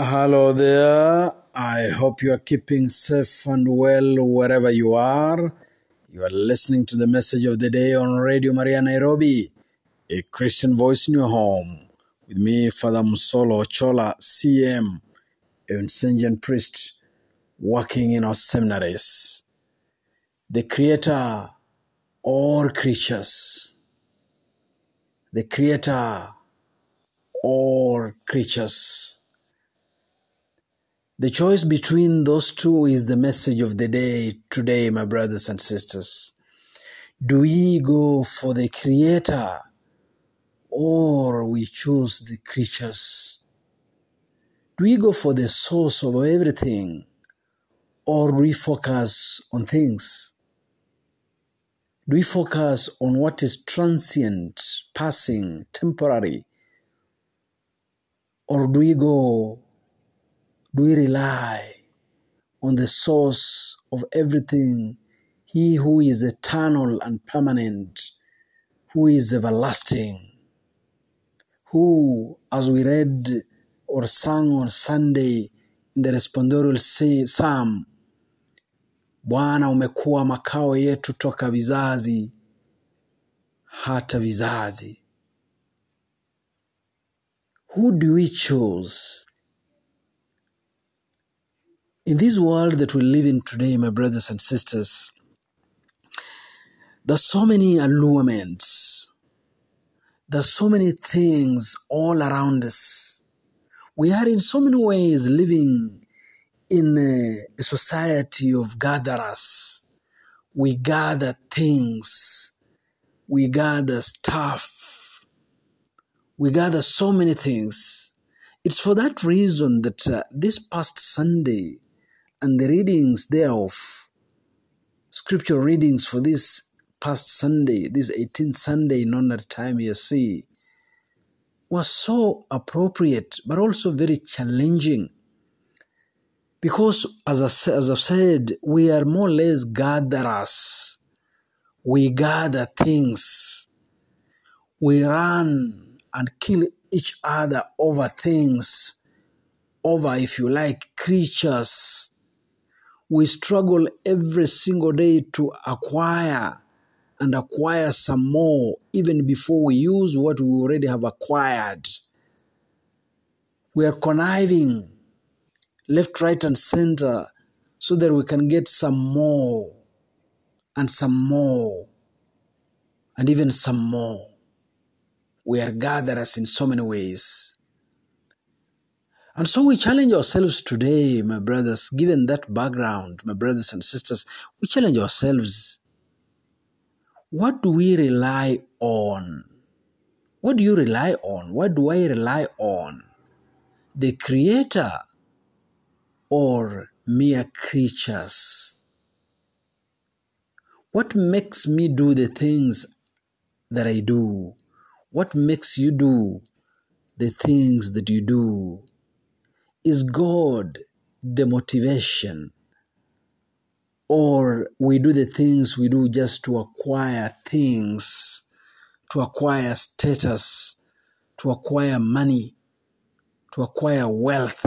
Hello there. I hope you are keeping safe and well wherever you are. You are listening to the message of the day on Radio Maria Nairobi, a Christian voice in your home. With me, Father Musolo Chola, CM, a Vincentian priest working in our seminaries. The Creator, all creatures. The Creator, all creatures. The choice between those two is the message of the day today, my brothers and sisters. Do we go for the Creator or we choose the creatures? Do we go for the source of everything or we focus on things? Do we focus on what is transient, passing, temporary? Or do we go do we rely on the source of everything, He who is eternal and permanent, who is everlasting, who, as we read or sang on Sunday in the responsorial say- psalm, Bwana umekuwa makao yetu toka vizazi hata vizazi. Who do we choose in this world that we live in today, my brothers and sisters, there's so many allurements. There's so many things all around us. We are in so many ways living in a, a society of gatherers. We gather things. We gather stuff. We gather so many things. It's for that reason that uh, this past Sunday, and the readings thereof, scripture readings for this past Sunday, this 18th Sunday in Ordinary Time you see, was so appropriate but also very challenging. Because, as, I, as I've said, we are more or less gatherers. We gather things. We run and kill each other over things, over, if you like, creatures we struggle every single day to acquire and acquire some more even before we use what we already have acquired. We are conniving left, right, and center so that we can get some more and some more and even some more. We are gatherers in so many ways. And so we challenge ourselves today, my brothers, given that background, my brothers and sisters, we challenge ourselves. What do we rely on? What do you rely on? What do I rely on? The Creator or mere creatures? What makes me do the things that I do? What makes you do the things that you do? Is God the motivation? Or we do the things we do just to acquire things, to acquire status, to acquire money, to acquire wealth,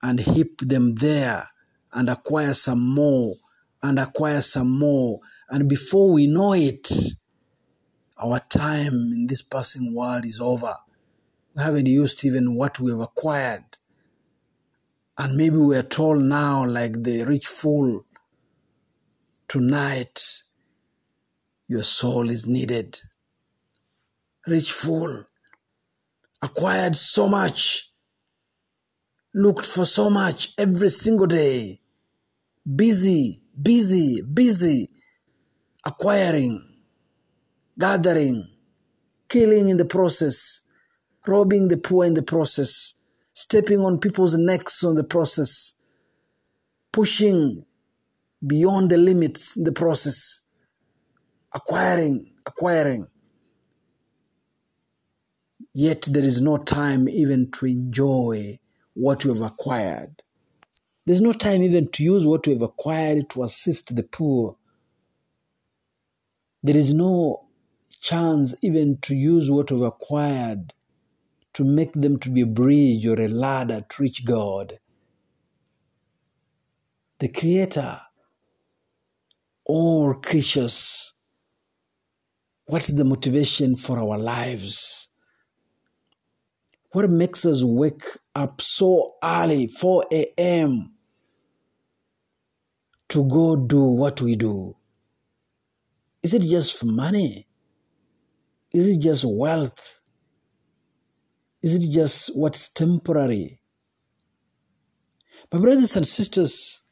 and heap them there, and acquire some more, and acquire some more. And before we know it, our time in this passing world is over. We haven't used even what we have acquired. And maybe we are told now, like the rich fool, tonight your soul is needed. Rich fool, acquired so much, looked for so much every single day, busy, busy, busy, acquiring, gathering, killing in the process, robbing the poor in the process, stepping on people's necks on the process, pushing beyond the limits in the process, acquiring, acquiring. Yet there is no time even to enjoy what you have acquired. There's no time even to use what you have acquired to assist the poor. There is no chance even to use what you've acquired to make them to be a bridge or a ladder to reach God. The Creator, all creatures, what's the motivation for our lives? What makes us wake up so early, 4 a.m., to go do what we do? Is it just for money? Is it just wealth? Is it just what's temporary? My brothers and sisters,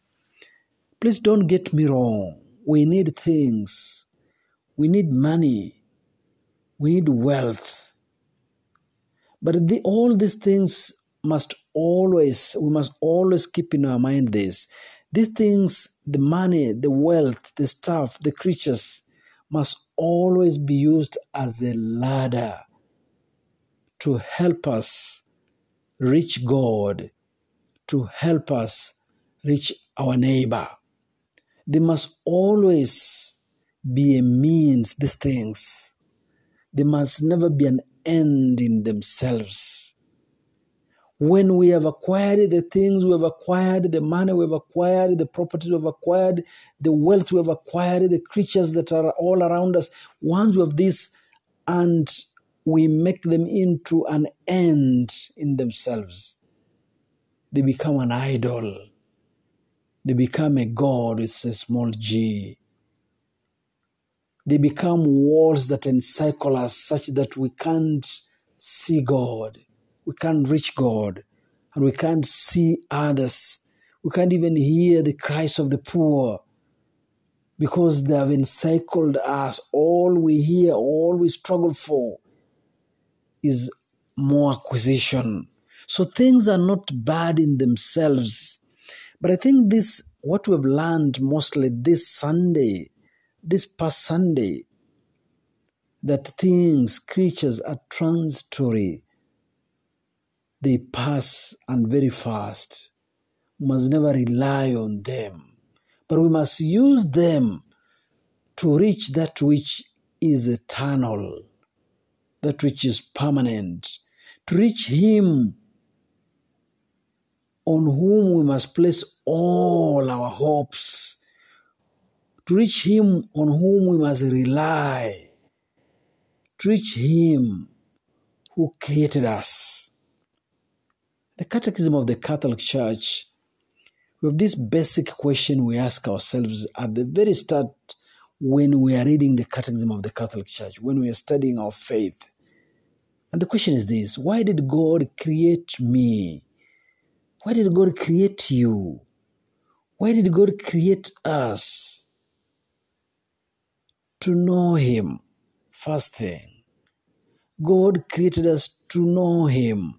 please don't get me wrong. We need things. We need money. We need wealth. But the, all these things must always, we must always keep in our mind this. These things, the money, the wealth, the stuff, the creatures, must always be used as a ladder to help us reach God, to help us reach our neighbor. They must always be a means, these things. They must never be an end in themselves. When we have acquired the things we have acquired, the money we have acquired, the properties we have acquired, the wealth we have acquired, the creatures that are all around us, once we have this and we make them into an end in themselves, they become an idol. They become a god with a small g. They become walls that encircle us such that we can't see God, we can't reach God, and we can't see others. We can't even hear the cries of the poor because they have encircled us. All we hear, all we struggle for is more acquisition. So things are not bad in themselves. But I think this, what we've learned mostly this Sunday, this past Sunday, that things, creatures are transitory. They pass and very fast. We must never rely on them, but we must use them to reach that which is eternal, that which is permanent, to reach Him on whom we must place all our hopes, to reach Him on whom we must rely, to reach Him who created us. The Catechism of the Catholic Church, have this basic question we ask ourselves at the very start when we are reading the Catechism of the Catholic Church, when we are studying our faith. And the question is this Why did God create me? Why did God create you? Why did God create us? To know Him, first thing. God created us to know Him,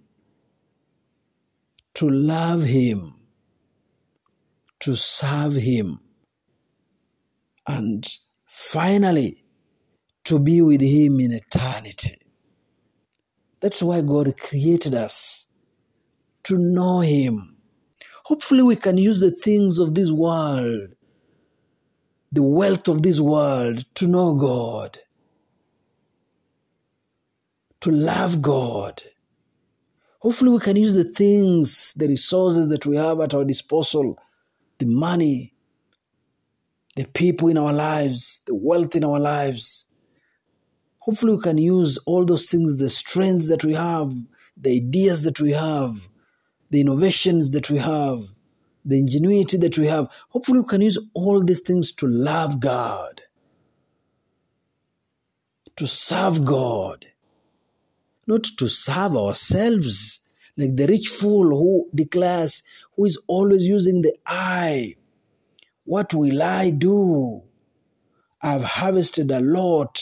to love Him, to serve Him, and finally, to be with Him in eternity. That's why God created us to know Him. Hopefully, we can use the things of this world, the wealth of this world, to know God, to love God. Hopefully, we can use the things, the resources that we have at our disposal, the money, the people in our lives, the wealth in our lives. Hopefully, we can use all those things, the strengths that we have, the ideas that we have, the innovations that we have, the ingenuity that we have. Hopefully, we can use all these things to love God, to serve God, not to serve ourselves. Like the rich fool who declares, who is always using the I. What will I do? I've harvested a lot.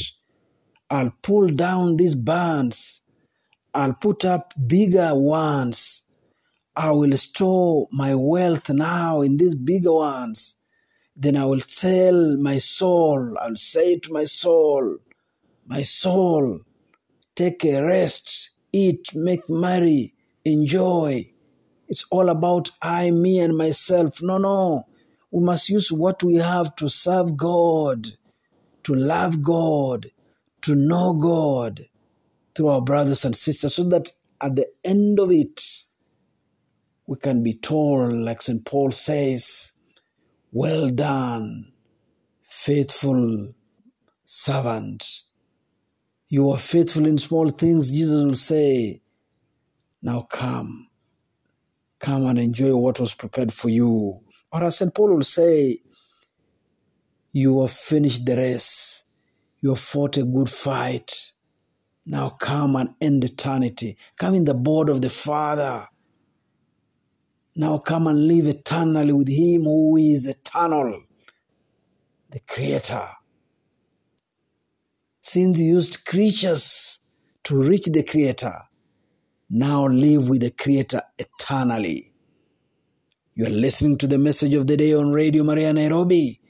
I'll pull down these barns. I'll put up bigger ones. I will store my wealth now in these bigger ones. Then I will tell my soul, I'll say to my soul, my soul, take a rest, eat, make merry, enjoy. It's all about I, me, and myself. No, no. We must use what we have to serve God, to love God, to know God through our brothers and sisters, so that at the end of it, we can be told, like St. Paul says, Well done, faithful servant. You are faithful in small things, Jesus will say, Now come, come and enjoy what was prepared for you. Or as St. Paul will say, You have finished the race, you have fought a good fight. Now come and end eternity. Come in the board of the Father. Now come and live eternally with Him who is eternal, the Creator. Since you used creatures to reach the Creator, now live with the Creator eternally. You are listening to the message of the day on Radio Maria Nairobi,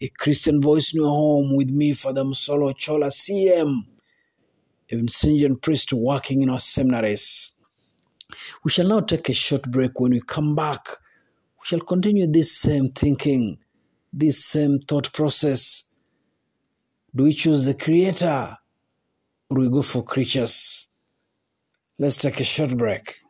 a Christian voice your home with me, Father Msolo Chola, CM, a Vincentian priest working in our seminaries. We shall now take a short break. When we come back, we shall continue this same thinking, this same thought process. Do we choose the Creator or we go for creatures? Let's take a short break.